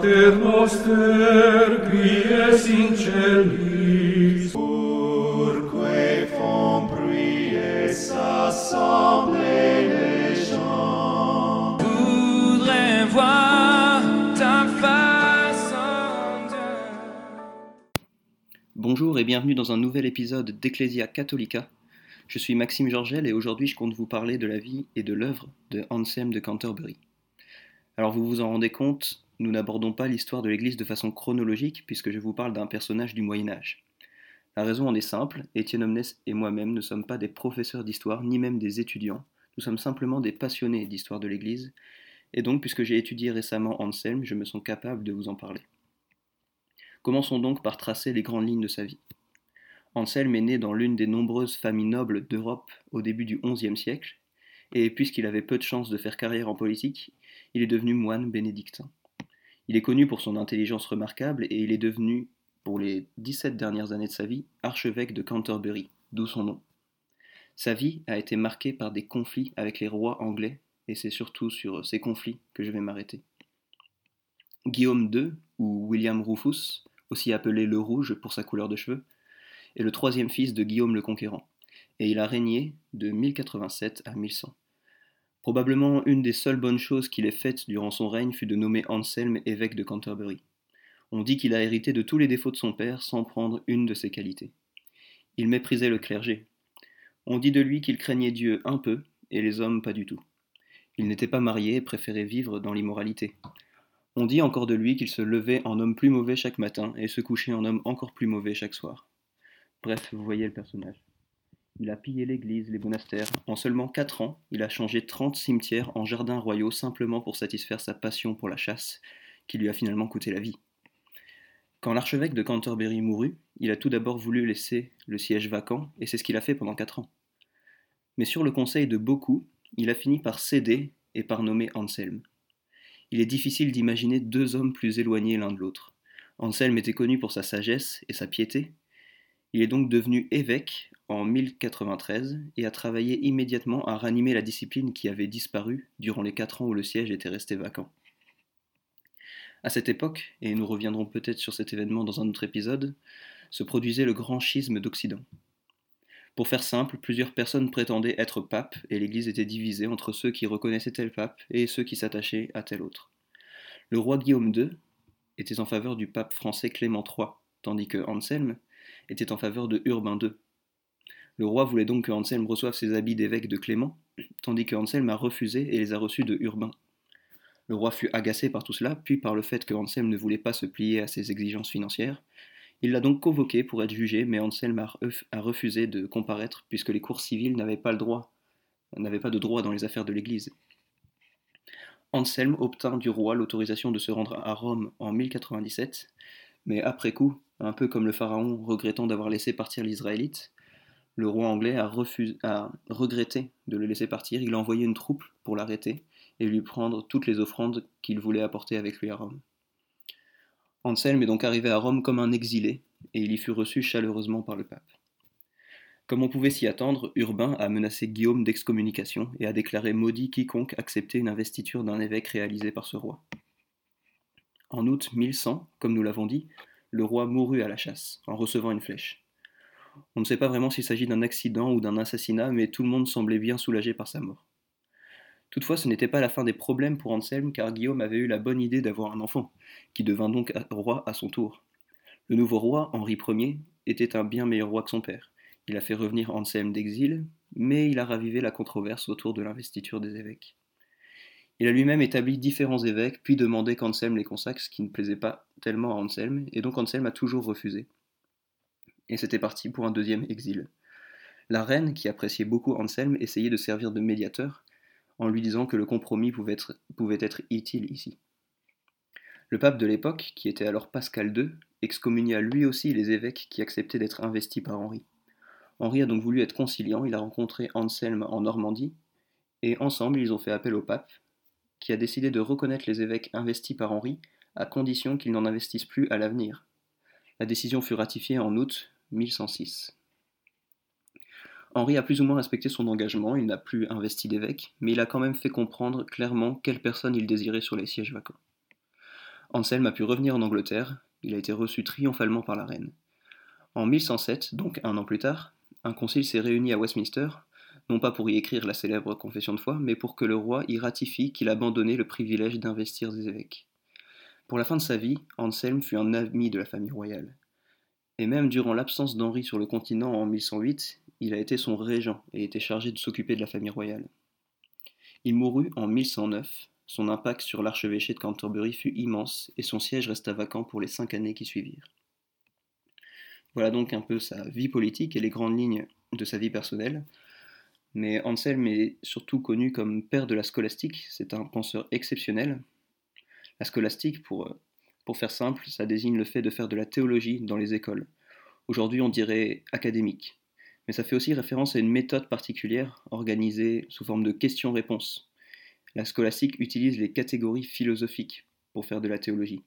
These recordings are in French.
Pater noster, qui es in celis, Purque font prier assemblée les gens. voudrais voir ta face en Dieu. Bonjour et bienvenue dans un nouvel épisode d'Ecclesia Catholica. Je suis Maxime Georgel et aujourd'hui je compte vous parler de la vie et de l'œuvre de Anselme de Canterbury. Alors vous vous en rendez compte, nous n'abordons pas l'histoire de l'Église de façon chronologique puisque je vous parle d'un personnage du Moyen Âge. La raison en est simple, Étienne Omnes et moi-même ne sommes pas des professeurs d'histoire ni même des étudiants, nous sommes simplement des passionnés d'histoire de l'Église, et donc puisque j'ai étudié récemment Anselme, je me sens capable de vous en parler. Commençons donc par tracer les grandes lignes de sa vie. Anselme est né dans l'une des nombreuses familles nobles d'Europe au début du XIe siècle, et puisqu'il avait peu de chances de faire carrière en politique, il est devenu moine bénédictin. Il est connu pour son intelligence remarquable et il est devenu, pour les 17 dernières années de sa vie, archevêque de Canterbury, d'où son nom. Sa vie a été marquée par des conflits avec les rois anglais, et c'est surtout sur ces conflits que je vais m'arrêter. Guillaume II, ou William Rufus, aussi appelé le Rouge pour sa couleur de cheveux, est le troisième fils de Guillaume le Conquérant, et il a régné de 1087 à 1100. Probablement une des seules bonnes choses qu'il ait faites durant son règne fut de nommer Anselme évêque de Canterbury. On dit qu'il a hérité de tous les défauts de son père sans prendre une de ses qualités. Il méprisait le clergé. On dit de lui qu'il craignait Dieu un peu et les hommes pas du tout. Il n'était pas marié et préférait vivre dans l'immoralité. On dit encore de lui qu'il se levait en homme plus mauvais chaque matin et se couchait en homme encore plus mauvais chaque soir. Bref, vous voyez le personnage. Il a pillé l'église, les monastères. En seulement 4 ans, il a changé 30 cimetières en jardins royaux simplement pour satisfaire sa passion pour la chasse, qui lui a finalement coûté la vie. Quand l'archevêque de Canterbury mourut, il a tout d'abord voulu laisser le siège vacant, et c'est ce qu'il a fait pendant 4 ans. Mais sur le conseil de beaucoup, il a fini par céder et par nommer Anselme. Il est difficile d'imaginer deux hommes plus éloignés l'un de l'autre. Anselme était connu pour sa sagesse et sa piété. Il est donc devenu évêque en 1093 et a travaillé immédiatement à ranimer la discipline qui avait disparu durant les quatre ans où le siège était resté vacant. À cette époque, et nous reviendrons peut-être sur cet événement dans un autre épisode, se produisait le grand schisme d'Occident. Pour faire simple, plusieurs personnes prétendaient être pape et l'Église était divisée entre ceux qui reconnaissaient tel pape et ceux qui s'attachaient à tel autre. Le roi Guillaume II était en faveur du pape français Clément III, tandis que Anselme était en faveur de Urbain II, le roi voulait donc que Anselme reçoive ses habits d'évêque de Clément, tandis que Anselme a refusé et les a reçus de Urbain. Le roi fut agacé par tout cela, puis par le fait que Anselme ne voulait pas se plier à ses exigences financières. Il l'a donc convoqué pour être jugé, mais Anselme a refusé de comparaître puisque les cours civils n'avaient pas le droit, n'avaient pas de droit dans les affaires de l'Église. Anselme obtint du roi l'autorisation de se rendre à Rome en 1097, mais après coup, un peu comme le pharaon regrettant d'avoir laissé partir l'Israélite, le roi anglais a, regretté de le laisser partir. Il a envoyé une troupe pour l'arrêter et lui prendre toutes les offrandes qu'il voulait apporter avec lui à Rome. Anselme est donc arrivé à Rome comme un exilé, et il y fut reçu chaleureusement par le pape. Comme on pouvait s'y attendre, Urbain a menacé Guillaume d'excommunication et a déclaré maudit quiconque acceptait une investiture d'un évêque réalisée par ce roi. En août 1100, comme nous l'avons dit, le roi mourut à la chasse, en recevant une flèche. On ne sait pas vraiment s'il s'agit d'un accident ou d'un assassinat, mais tout le monde semblait bien soulagé par sa mort. Toutefois, ce n'était pas la fin des problèmes pour Anselme, car Guillaume avait eu la bonne idée d'avoir un enfant, qui devint donc roi à son tour. Le nouveau roi, Henri Ier, était un bien meilleur roi que son père. Il a fait revenir Anselme d'exil, mais il a ravivé la controverse autour de l'investiture des évêques. Il a lui-même établi différents évêques, puis demandé qu'Anselme les consacre, ce qui ne plaisait pas tellement à Anselme, et donc Anselme a toujours refusé et c'était parti pour un deuxième exil. La reine, qui appréciait beaucoup Anselme, essayait de servir de médiateur, en lui disant que le compromis pouvait être, pouvait utile ici. Le pape de l'époque, qui était alors Pascal II, excommunia lui aussi les évêques qui acceptaient d'être investis par Henri. Henri a donc voulu être conciliant, il a rencontré Anselme en Normandie, et ensemble ils ont fait appel au pape, qui a décidé de reconnaître les évêques investis par Henri, à condition qu'ils n'en investissent plus à l'avenir. La décision fut ratifiée en août 1106. Henri a plus ou moins respecté son engagement, il n'a plus investi d'évêque, mais il a quand même fait comprendre clairement quelle personne il désirait sur les sièges vacants. Anselme a pu revenir en Angleterre, il a été reçu triomphalement par la reine. En 1107, donc un an plus tard, un concile s'est réuni à Westminster, non pas pour y écrire la célèbre confession de foi, mais pour que le roi y ratifie qu'il abandonnait le privilège d'investir des évêques. Pour la fin de sa vie, Anselme fut un ami de la famille royale. Et même durant l'absence d'Henri sur le continent en 1108, il a été son régent et était chargé de s'occuper de la famille royale. Il mourut en 1109, son impact sur l'archevêché de Canterbury fut immense et son siège resta vacant pour les cinq années qui suivirent. Voilà donc un peu sa vie politique et les grandes lignes de sa vie personnelle. Mais Anselme est surtout connu comme père de la scolastique, c'est un penseur exceptionnel. La scolastique, pour, pour faire simple, ça désigne le fait de faire de la théologie dans les écoles. Aujourd'hui on dirait académique. Mais ça fait aussi référence à une méthode particulière organisée sous forme de questions-réponses. La scolastique utilise les catégories philosophiques pour faire de la théologie.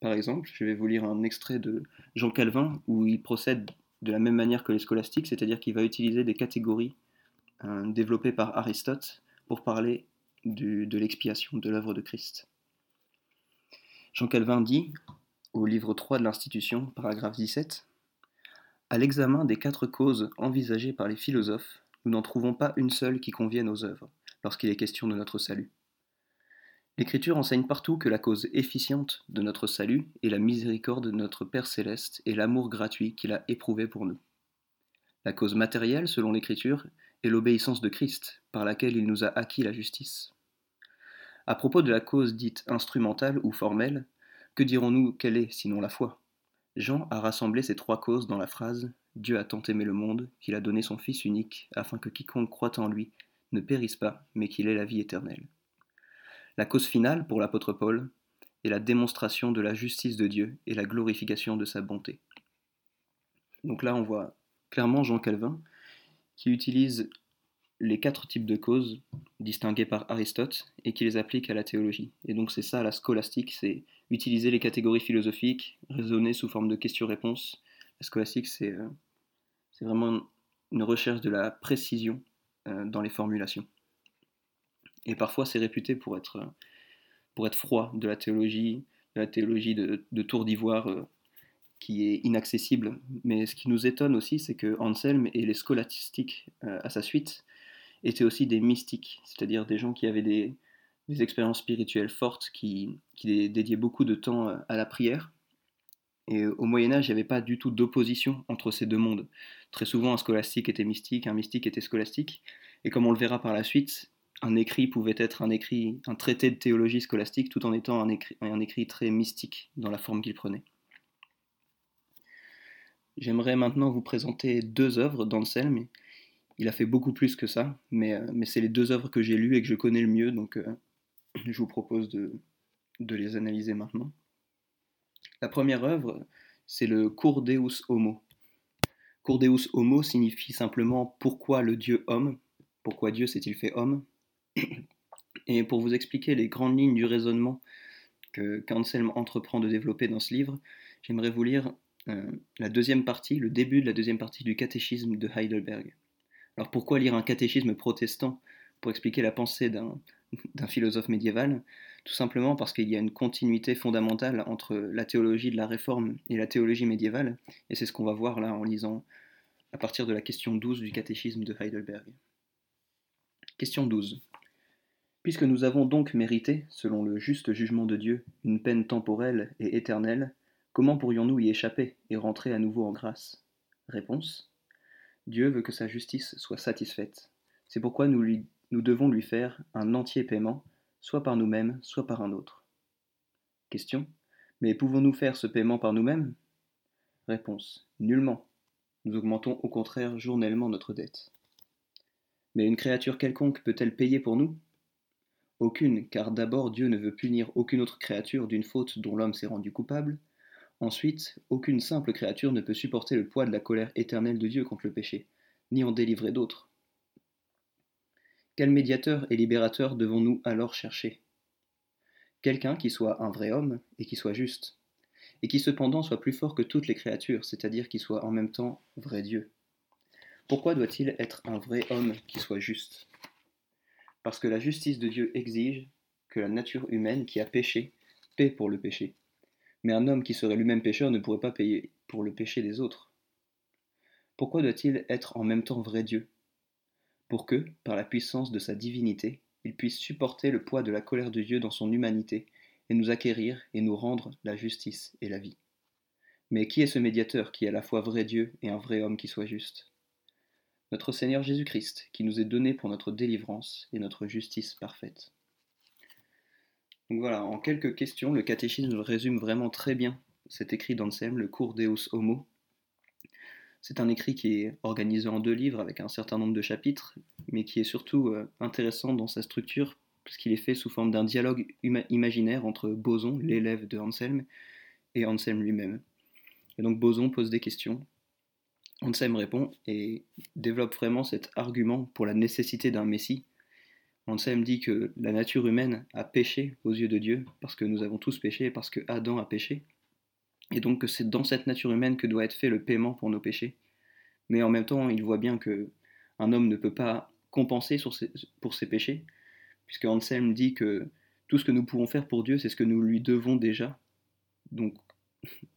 Par exemple, je vais vous lire un extrait de Jean Calvin où il procède de la même manière que les scolastiques, c'est-à-dire qu'il va utiliser des catégories euh, développées par Aristote pour parler de l'expiation, de l'œuvre de Christ. Jean Calvin dit, au livre 3 de l'Institution, paragraphe 17, À l'examen des quatre causes envisagées par les philosophes, nous n'en trouvons pas une seule qui convienne aux œuvres, lorsqu'il est question de notre salut. L'Écriture enseigne partout que la cause efficiente de notre salut est la miséricorde de notre Père céleste et l'amour gratuit qu'il a éprouvé pour nous. La cause matérielle, selon l'Écriture, est l'obéissance de Christ, par laquelle il nous a acquis la justice. À propos de la cause dite instrumentale ou formelle, que dirons-nous qu'elle est sinon la foi? Jean a rassemblé ces trois causes dans la phrase Dieu a tant aimé le monde qu'il a donné son Fils unique, afin que quiconque croit en lui ne périsse pas, mais qu'il ait la vie éternelle. La cause finale, pour l'apôtre Paul, est la démonstration de la justice de Dieu et la glorification de sa bonté. Donc là, on voit clairement Jean Calvin qui utilise les quatre types de causes distinguées par Aristote et qui les applique à la théologie. Et donc c'est ça la scolastique, c'est utiliser les catégories philosophiques, raisonner sous forme de questions-réponses. La scolastique, c'est euh, vraiment une recherche de la précision euh, dans les formulations. Et parfois, c'est réputé pour être, euh, pour être froid de la théologie, de la théologie de, Tour d'Ivoire qui est inaccessible. Mais ce qui nous étonne aussi, c'est que Anselme et les scolastiques à sa suite étaient aussi des mystiques, c'est-à-dire des gens qui avaient des, expériences spirituelles fortes, qui, dédiaient beaucoup de temps à la prière. Et au Moyen Âge, il n'y avait pas du tout d'opposition entre ces deux mondes. Très souvent, un scolastique était mystique, un mystique était scolastique. Et comme on le verra par la suite, un écrit pouvait être un écrit, un traité de théologie scolastique, tout en étant un écrit, un écrit très mystique dans la forme qu'il prenait. J'aimerais maintenant vous présenter deux œuvres d'Anselme. Il a fait beaucoup plus que ça, mais, euh, mais c'est les deux œuvres que j'ai lues et que je connais le mieux, donc euh, je vous propose de, les analyser maintenant. La première œuvre, c'est le Cur Deus Homo. Cur Deus Homo signifie simplement pourquoi le Dieu homme, pourquoi Dieu s'est-il fait homme? Et pour vous expliquer les grandes lignes du raisonnement que qu'Anselm entreprend de développer dans ce livre, j'aimerais vous lire euh, la deuxième partie, le début de la deuxième partie du catéchisme de Heidelberg. Alors pourquoi lire un catéchisme protestant pour expliquer la pensée d'un philosophe médiéval? Tout simplement parce qu'il y a une continuité fondamentale entre la théologie de la Réforme et la théologie médiévale, et c'est ce qu'on va voir là en lisant à partir de la question 12 du catéchisme de Heidelberg. Question 12. Puisque nous avons donc mérité, selon le juste jugement de Dieu, une peine temporelle et éternelle, comment pourrions-nous y échapper et rentrer à nouveau en grâce? Réponse. Dieu veut que sa justice soit satisfaite. C'est pourquoi nous, devons lui faire un entier paiement soit par nous-mêmes, soit par un autre. Question. Mais pouvons-nous faire ce paiement par nous-mêmes? Réponse. Nullement. Nous augmentons au contraire journellement notre dette. Mais une créature quelconque peut-elle payer pour nous? Aucune, car d'abord Dieu ne veut punir aucune autre créature d'une faute dont l'homme s'est rendu coupable. Ensuite, aucune simple créature ne peut supporter le poids de la colère éternelle de Dieu contre le péché, ni en délivrer d'autres. Quel médiateur et libérateur devons-nous alors chercher? Quelqu'un qui soit un vrai homme et qui soit juste, et qui cependant soit plus fort que toutes les créatures, c'est-à-dire qui soit en même temps vrai Dieu. Pourquoi doit-il être un vrai homme qui soit juste? Parce que la justice de Dieu exige que la nature humaine qui a péché paie pour le péché. Mais un homme qui serait lui-même pécheur ne pourrait pas payer pour le péché des autres. Pourquoi doit-il être en même temps vrai Dieu? Pour que, par la puissance de sa divinité, il puisse supporter le poids de la colère de Dieu dans son humanité et nous acquérir et nous rendre la justice et la vie. Mais qui est ce médiateur qui est à la fois vrai Dieu et un vrai homme qui soit juste? Notre Seigneur Jésus-Christ, qui nous est donné pour notre délivrance et notre justice parfaite. Voilà, en quelques questions, le catéchisme résume vraiment très bien cet écrit d'Anselme, le cours Deus Homo, c'est un écrit qui est organisé en deux livres avec un certain nombre de chapitres, mais qui est surtout euh, intéressant dans sa structure, puisqu'il est fait sous forme d'un dialogue imaginaire entre Boson, l'élève de Anselme, et Anselme lui-même. Et donc Boson pose des questions, Anselme répond et développe vraiment cet argument pour la nécessité d'un Messie. Anselme dit que la nature humaine a péché aux yeux de Dieu, parce que nous avons tous péché, parce que Adam a péché, et donc que c'est dans cette nature humaine que doit être fait le paiement pour nos péchés. Mais en même temps, il voit bien que un homme ne peut pas compenser pour ses péchés, puisque Anselme dit que tout ce que nous pouvons faire pour Dieu, c'est ce que nous lui devons déjà. Donc,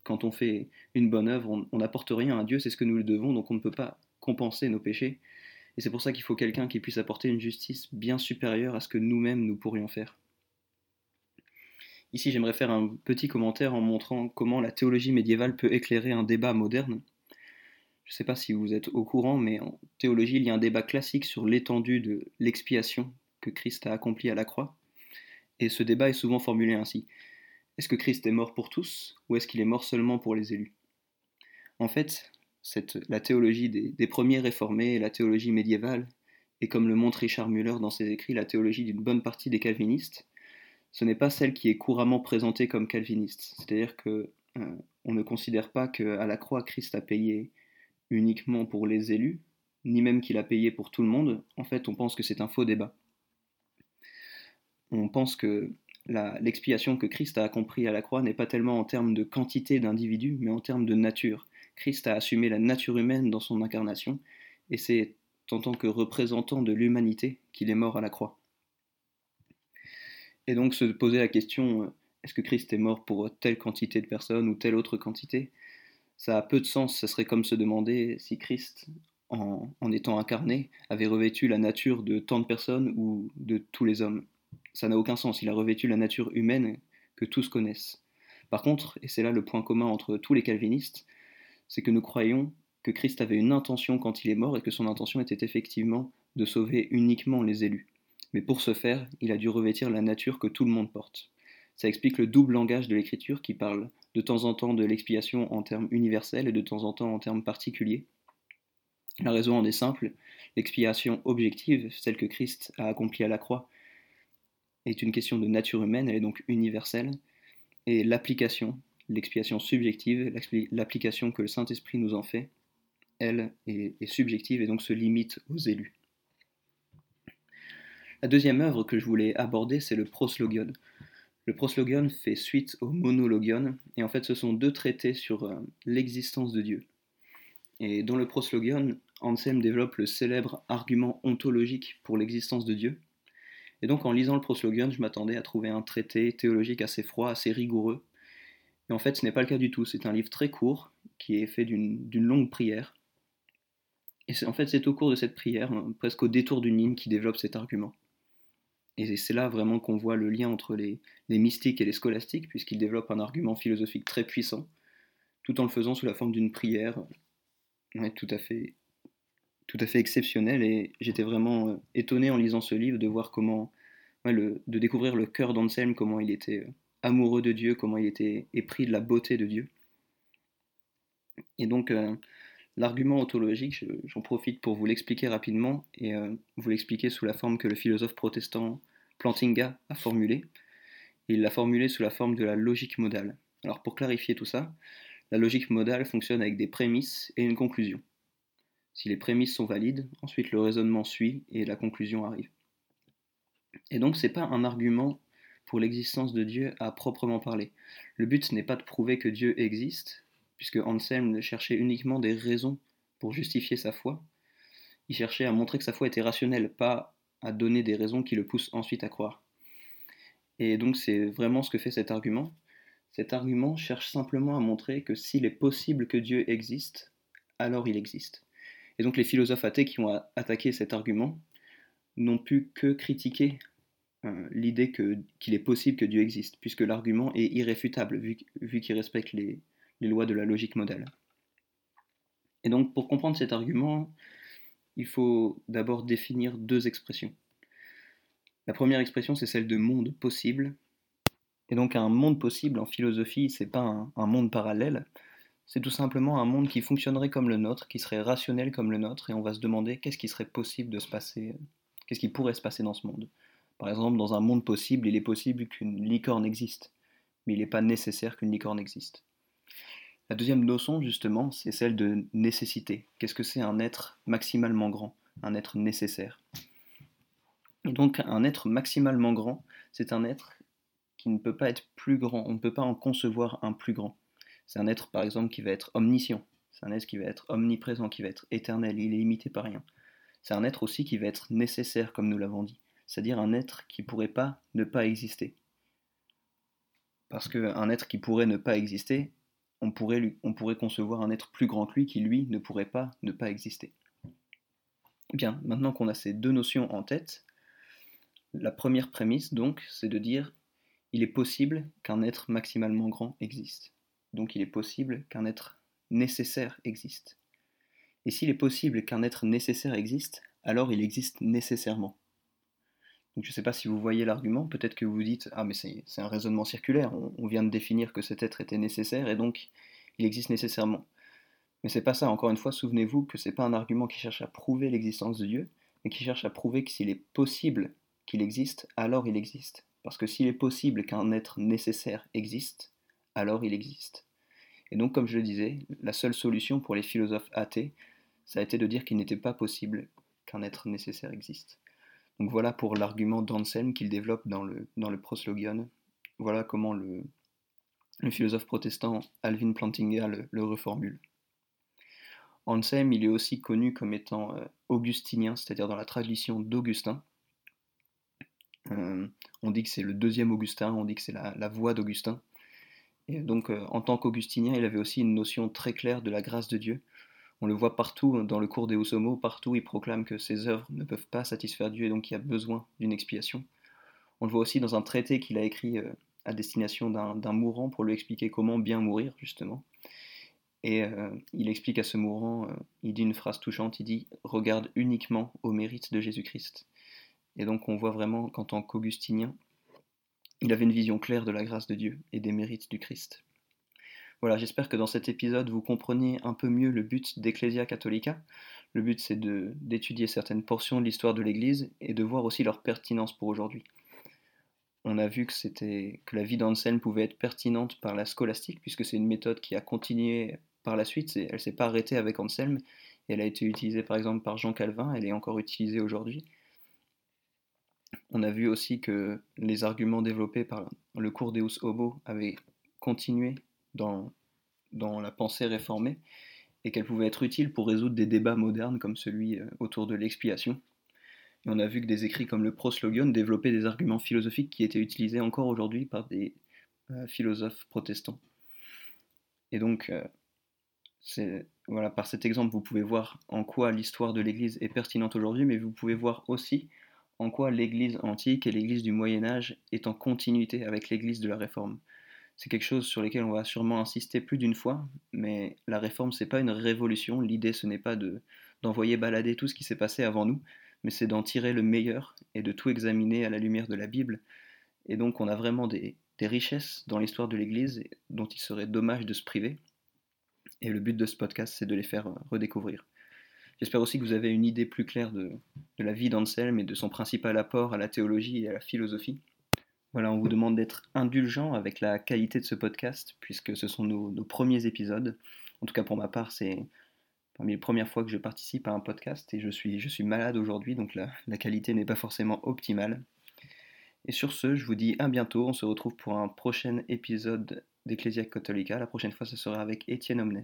quand on fait une bonne œuvre, on n'apporte rien à Dieu, c'est ce que nous lui devons, donc on ne peut pas compenser nos péchés. Et c'est pour ça qu'il faut quelqu'un qui puisse apporter une justice bien supérieure à ce que nous-mêmes nous pourrions faire. Ici, j'aimerais faire un petit commentaire en montrant comment la théologie médiévale peut éclairer un débat moderne. Je ne sais pas si vous êtes au courant, mais en théologie, il y a un débat classique sur l'étendue de l'expiation que Christ a accomplie à la croix. Et ce débat est souvent formulé ainsi. Est-ce que Christ est mort pour tous ou est-ce qu'il est mort seulement pour les élus? En fait, la théologie des, premiers réformés la théologie médiévale, et comme le montre Richard Müller dans ses écrits, la théologie d'une bonne partie des calvinistes, ce n'est pas celle qui est couramment présentée comme calviniste. C'est-à-dire que euh, on ne considère pas qu'à la croix, Christ a payé uniquement pour les élus, ni même qu'il a payé pour tout le monde. En fait, on pense que c'est un faux débat. On pense que l'expiation que Christ a accomplie à la croix n'est pas tellement en termes de quantité d'individus, mais en termes de nature. Christ a assumé la nature humaine dans son incarnation, et c'est en tant que représentant de l'humanité qu'il est mort à la croix. Et donc se poser la question, euh, est-ce que Christ est mort pour telle quantité de personnes ou telle autre quantité? Ça a peu de sens, ce serait comme se demander si Christ, en, étant incarné, avait revêtu la nature de tant de personnes ou de tous les hommes. Ça n'a aucun sens, il a revêtu la nature humaine que tous connaissent. Par contre, et c'est là le point commun entre tous les calvinistes, c'est que nous croyons que Christ avait une intention quand il est mort et que son intention était effectivement de sauver uniquement les élus. Mais pour ce faire, il a dû revêtir la nature que tout le monde porte. Ça explique le double langage de l'écriture qui parle de temps en temps de l'expiation en termes universels et de temps en temps en termes particuliers. La raison en est simple, l'expiation objective, celle que Christ a accomplie à la croix, est une question de nature humaine, elle est donc universelle, et l'application, l'expiation subjective, l'application que le Saint-Esprit nous en fait, elle est, subjective et donc se limite aux élus. La deuxième œuvre que je voulais aborder, c'est le proslogion. Le proslogion fait suite au monologion, et en fait ce sont deux traités sur euh, l'existence de Dieu. Et dans le proslogion, Anselm développe le célèbre argument ontologique pour l'existence de Dieu. Et donc en lisant le proslogion, je m'attendais à trouver un traité théologique assez froid, assez rigoureux. Et en fait ce n'est pas le cas du tout, c'est un livre très court, qui est fait d'une longue prière. Et en fait c'est au cours de cette prière, presque au détour d'une ligne, qui développe cet argument. Et c'est là vraiment qu'on voit le lien entre les, mystiques et les scolastiques, puisqu'ils développent un argument philosophique très puissant, tout en le faisant sous la forme d'une prière tout, à fait, tout à fait exceptionnelle. Et j'étais vraiment euh, étonné en lisant ce livre de voir comment, de découvrir le cœur d'Anselme, comment il était euh, amoureux de Dieu, comment il était épris de la beauté de Dieu. Et donc, euh, L'argument ontologique, j'en profite pour vous l'expliquer rapidement et euh, vous l'expliquer sous la forme que le philosophe protestant Plantinga a formulé. Il l'a formulé sous la forme de la logique modale. Alors pour clarifier tout ça, la logique modale fonctionne avec des prémices et une conclusion. Si les prémices sont valides, ensuite le raisonnement suit et la conclusion arrive. Et donc c'est pas un argument pour l'existence de Dieu à proprement parler. Le but n'est pas de prouver que Dieu existe, puisque Anselm cherchait uniquement des raisons pour justifier sa foi. Il cherchait à montrer que sa foi était rationnelle, pas à donner des raisons qui le poussent ensuite à croire. Et donc c'est vraiment ce que fait cet argument. Cet argument cherche simplement à montrer que s'il est possible que Dieu existe, alors il existe. Et donc les philosophes athées qui ont attaqué cet argument n'ont pu que critiquer euh, l'idée qu'il est possible que Dieu existe, puisque l'argument est irréfutable, vu, qu'il respecte les, les lois de la logique modale. Et donc pour comprendre cet argument, il faut d'abord définir deux expressions. La première expression, c'est celle de monde possible. Et donc un monde possible en philosophie, c'est pas un, monde parallèle, c'est tout simplement un monde qui fonctionnerait comme le nôtre, qui serait rationnel comme le nôtre, et on va se demander qu'est-ce qui serait possible de se passer, qu'est-ce qui pourrait se passer dans ce monde. Par exemple, dans un monde possible, il est possible qu'une licorne existe, mais il n'est pas nécessaire qu'une licorne existe. La deuxième notion, justement, c'est celle de nécessité. Qu'est-ce que c'est un être maximalement grand, un être nécessaire Et donc, un être maximalement grand, c'est un être qui ne peut pas être plus grand. On ne peut pas en concevoir un plus grand. C'est un être, par exemple, qui va être omniscient. C'est un être qui va être omniprésent, qui va être éternel. Il est limité par rien. C'est un être aussi qui va être nécessaire, comme nous l'avons dit. C'est-à-dire un être qui pourrait pas ne pas exister. Parce qu'un être qui pourrait ne pas exister, on pourrait, on pourrait concevoir un être plus grand que lui qui, lui, ne pourrait pas ne pas exister. Bien, maintenant qu'on a ces deux notions en tête, la première prémisse, donc, c'est de dire il est possible qu'un être maximalement grand existe. Donc il est possible qu'un être nécessaire existe. Et s'il est possible qu'un être nécessaire existe, alors il existe nécessairement. Donc je ne sais pas si vous voyez l'argument, peut-être que vous dites Ah, mais c'est un raisonnement circulaire, on, vient de définir que cet être était nécessaire et donc il existe nécessairement. Mais c'est pas ça, encore une fois, souvenez-vous que c'est pas un argument qui cherche à prouver l'existence de Dieu, mais qui cherche à prouver que s'il est possible qu'il existe, alors il existe. Parce que s'il est possible qu'un être nécessaire existe, alors il existe. Et donc, comme je le disais, la seule solution pour les philosophes athées, ça a été de dire qu'il n'était pas possible qu'un être nécessaire existe. Donc voilà pour l'argument d'Anselm qu'il développe dans le, dans Proslogion. Voilà comment le, philosophe protestant Alvin Plantinga le, reformule. Anselm, il est aussi connu comme étant euh, augustinien, c'est-à-dire dans la tradition d'Augustin. Euh, on dit que c'est le deuxième Augustin, on dit que c'est la, la voix d'Augustin. Et donc, euh, en tant qu'augustinien, il avait aussi une notion très claire de la grâce de Dieu, on le voit partout dans le cours des Homo, partout il proclame que ses œuvres ne peuvent pas satisfaire Dieu et donc il y a besoin d'une expiation. On le voit aussi dans un traité qu'il a écrit euh, à destination d'un mourant pour lui expliquer comment bien mourir justement. Et euh, il explique à ce mourant, euh, il dit une phrase touchante, il dit ⁇ Regarde uniquement au mérite de Jésus-Christ ⁇ Et donc on voit vraiment qu'en tant qu'augustinien, il avait une vision claire de la grâce de Dieu et des mérites du Christ. Voilà, j'espère que dans cet épisode, vous compreniez un peu mieux le but d'Ecclesia Catholica. Le but, c'est d'étudier certaines portions de l'histoire de l'Église et de voir aussi leur pertinence pour aujourd'hui. On a vu que, que la vie d'Anselme pouvait être pertinente par la scolastique, puisque c'est une méthode qui a continué par la suite. elle s'est pas arrêtée avec Anselme. Elle a été utilisée par exemple par Jean Calvin, elle est encore utilisée aujourd'hui. On a vu aussi que les arguments développés par le cours Deus Homo avaient continué dans, la pensée réformée et qu'elle pouvait être utile pour résoudre des débats modernes comme celui euh, autour de l'expiation. Et on a vu que des écrits comme le Proslogion développaient des arguments philosophiques qui étaient utilisés encore aujourd'hui par des euh, philosophes protestants. Et donc, euh, voilà, par cet exemple, vous pouvez voir en quoi l'histoire de l'Église est pertinente aujourd'hui, mais vous pouvez voir aussi en quoi l'Église antique et l'Église du Moyen Âge est en continuité avec l'Église de la Réforme c'est quelque chose sur lequel on va sûrement insister plus d'une fois, mais la réforme, c'est pas une révolution. L'idée, ce n'est pas de, d'envoyer balader tout ce qui s'est passé avant nous, mais c'est d'en tirer le meilleur et de tout examiner à la lumière de la Bible. Et donc, on a vraiment des, richesses dans l'histoire de l'Église dont il serait dommage de se priver. Et le but de ce podcast, c'est de les faire redécouvrir. J'espère aussi que vous avez une idée plus claire de, de la vie d'Anselme et de son principal apport à la théologie et à la philosophie. Voilà, on vous demande d'être indulgent avec la qualité de ce podcast, puisque ce sont nos, premiers épisodes. En tout cas, pour ma part, c'est parmi les premières fois que je participe à un podcast et je suis, malade aujourd'hui, donc la, la qualité n'est pas forcément optimale. Et sur ce, je vous dis à bientôt. On se retrouve pour un prochain épisode d'Ecclesia Catholica. La prochaine fois, ce sera avec Étienne Omnes.